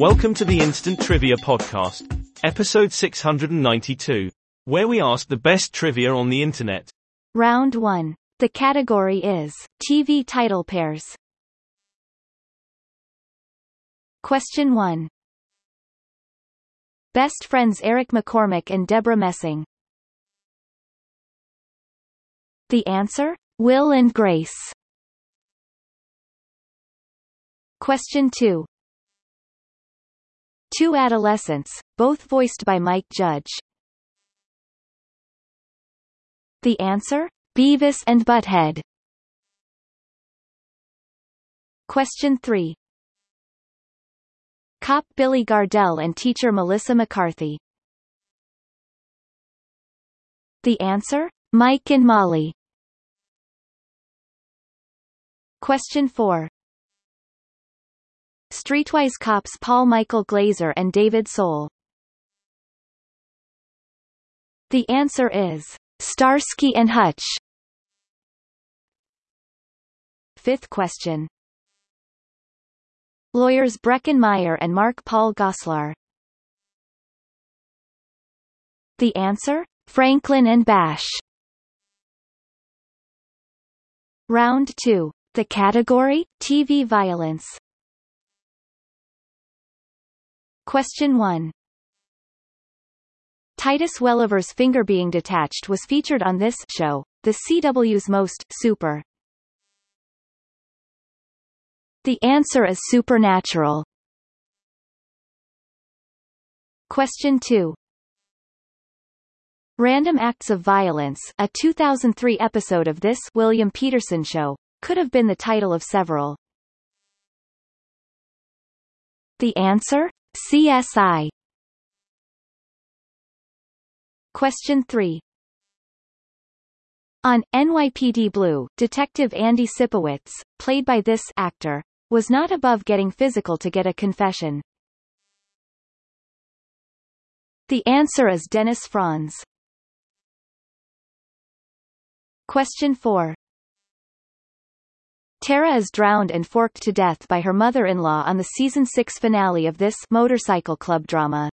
Welcome to the Instant Trivia Podcast, episode 692, where we ask the best trivia on the internet. Round 1. The category is TV title pairs. Question 1. Best friends Eric McCormack and Debra Messing. The answer? Will and Grace. Question 2. Two adolescents, both voiced by Mike Judge. The answer? Beavis and Butthead. Question 3. Cop Billy Gardell and teacher Melissa McCarthy. The answer? Mike and Molly. Question 4. Streetwise cops Paul Michael Glaser and David Soul. The answer is Starsky and Hutch. Fifth question. Lawyers Breckin Meyer and Mark Paul Gosselaar. The answer? Franklin and Bash. Round 2. The category? TV violence. Question 1. Titus Welliver's finger being detached was featured on this show, the CW's Most Super. The answer is supernatural. Question 2. Random Acts of Violence, a 2003 episode of This William Petersen Show, could have been the title of several. The answer? CSI. Question 3. On NYPD Blue, Detective Andy Sipowicz, played by this actor, was not above getting physical to get a confession. The answer is Dennis Franz. Question 4. Tara is drowned and forked to death by her mother-in-law on the season 6 finale of this motorcycle club drama.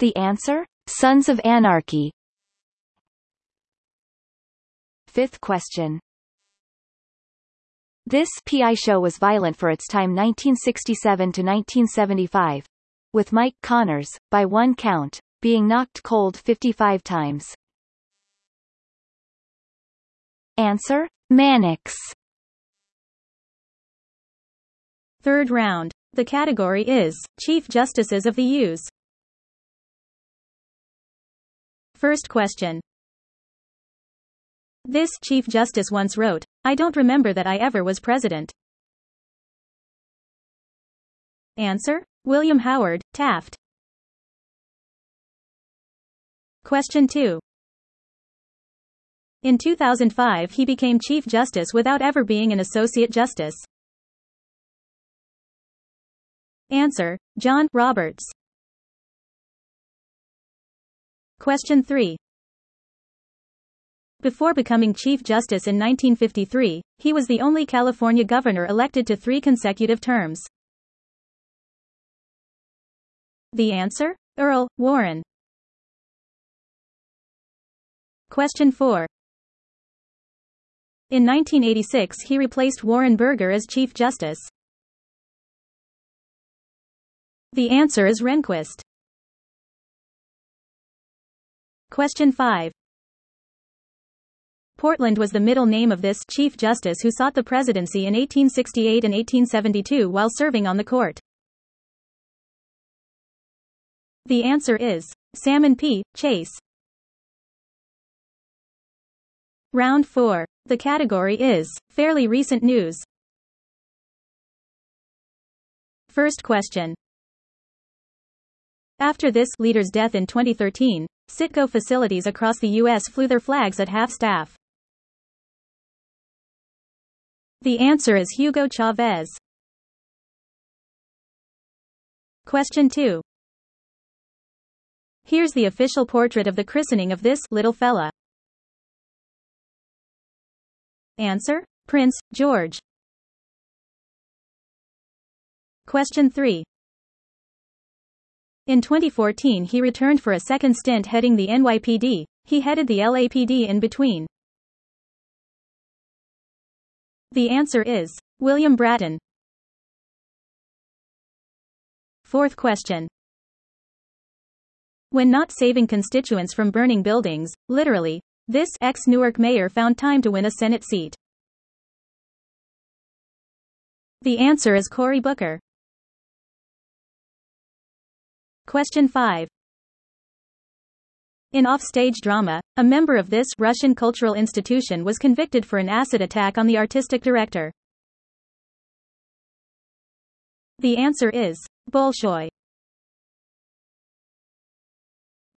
The answer? Sons of Anarchy. Fifth question. This PI show was violent for its time 1967 to 1975, with Mike Connors, by one count, being knocked cold 55 times. Answer: Mannix. Third round. The category is Chief Justices of the U's. First question. This Chief Justice once wrote, I don't remember that I ever was president. Answer? William Howard, Taft. Question 2. In 2005 he became Chief Justice without ever being an Associate Justice. Answer. John Roberts. Question 3. Before becoming Chief Justice in 1953, he was the only California governor elected to three consecutive terms. The answer? Earl Warren. Question 4. In 1986 he replaced Warren Burger as Chief Justice. The answer is Rehnquist. Question 5. Portland was the middle name of this Chief Justice who sought the presidency in 1868 and 1872 while serving on the court. The answer is Salmon P. Chase. Round 4. The category is fairly recent news. First question. After this leader's death in 2013, Citgo facilities across the U.S. flew their flags at half staff. The answer is Hugo Chavez. Question 2. Here's the official portrait of the christening of this little fella. Answer? Prince George. Question 3. In 2014 he returned for a second stint heading the NYPD. He headed the LAPD in between. The answer is William Bratton. Fourth question. When not saving constituents from burning buildings, literally, this ex-Newark mayor found time to win a Senate seat. The answer is Cory Booker. Question 5. In offstage drama, a member of this Russian cultural institution was convicted for an acid attack on the artistic director. The answer is Bolshoi.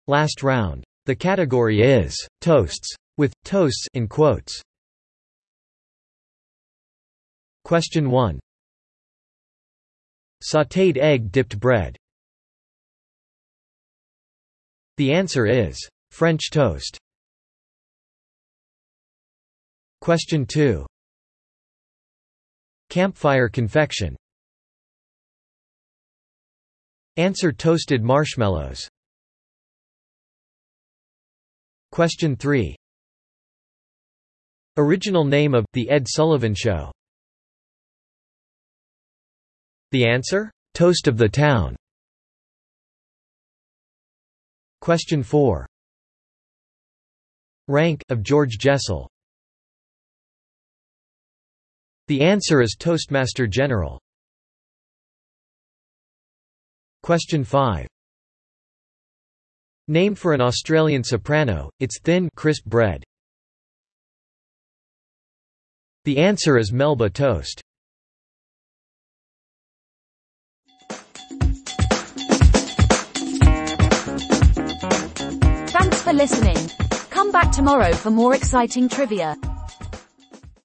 Last round. The category is toasts with toasts in quotes. Question 1. Sautéed egg dipped bread. The answer is French toast. Question 2. Campfire confection. Answer toasted marshmallows. Question 3. Original name of The Ed Sullivan Show. The answer? Toast of the Town. Question 4. Rank of George Jessel. The answer is Toastmaster General. Question 5. Name for an Australian soprano, it's thin, crisp bread. The answer is Melba toast. Thanks for listening. Come back tomorrow for more exciting trivia.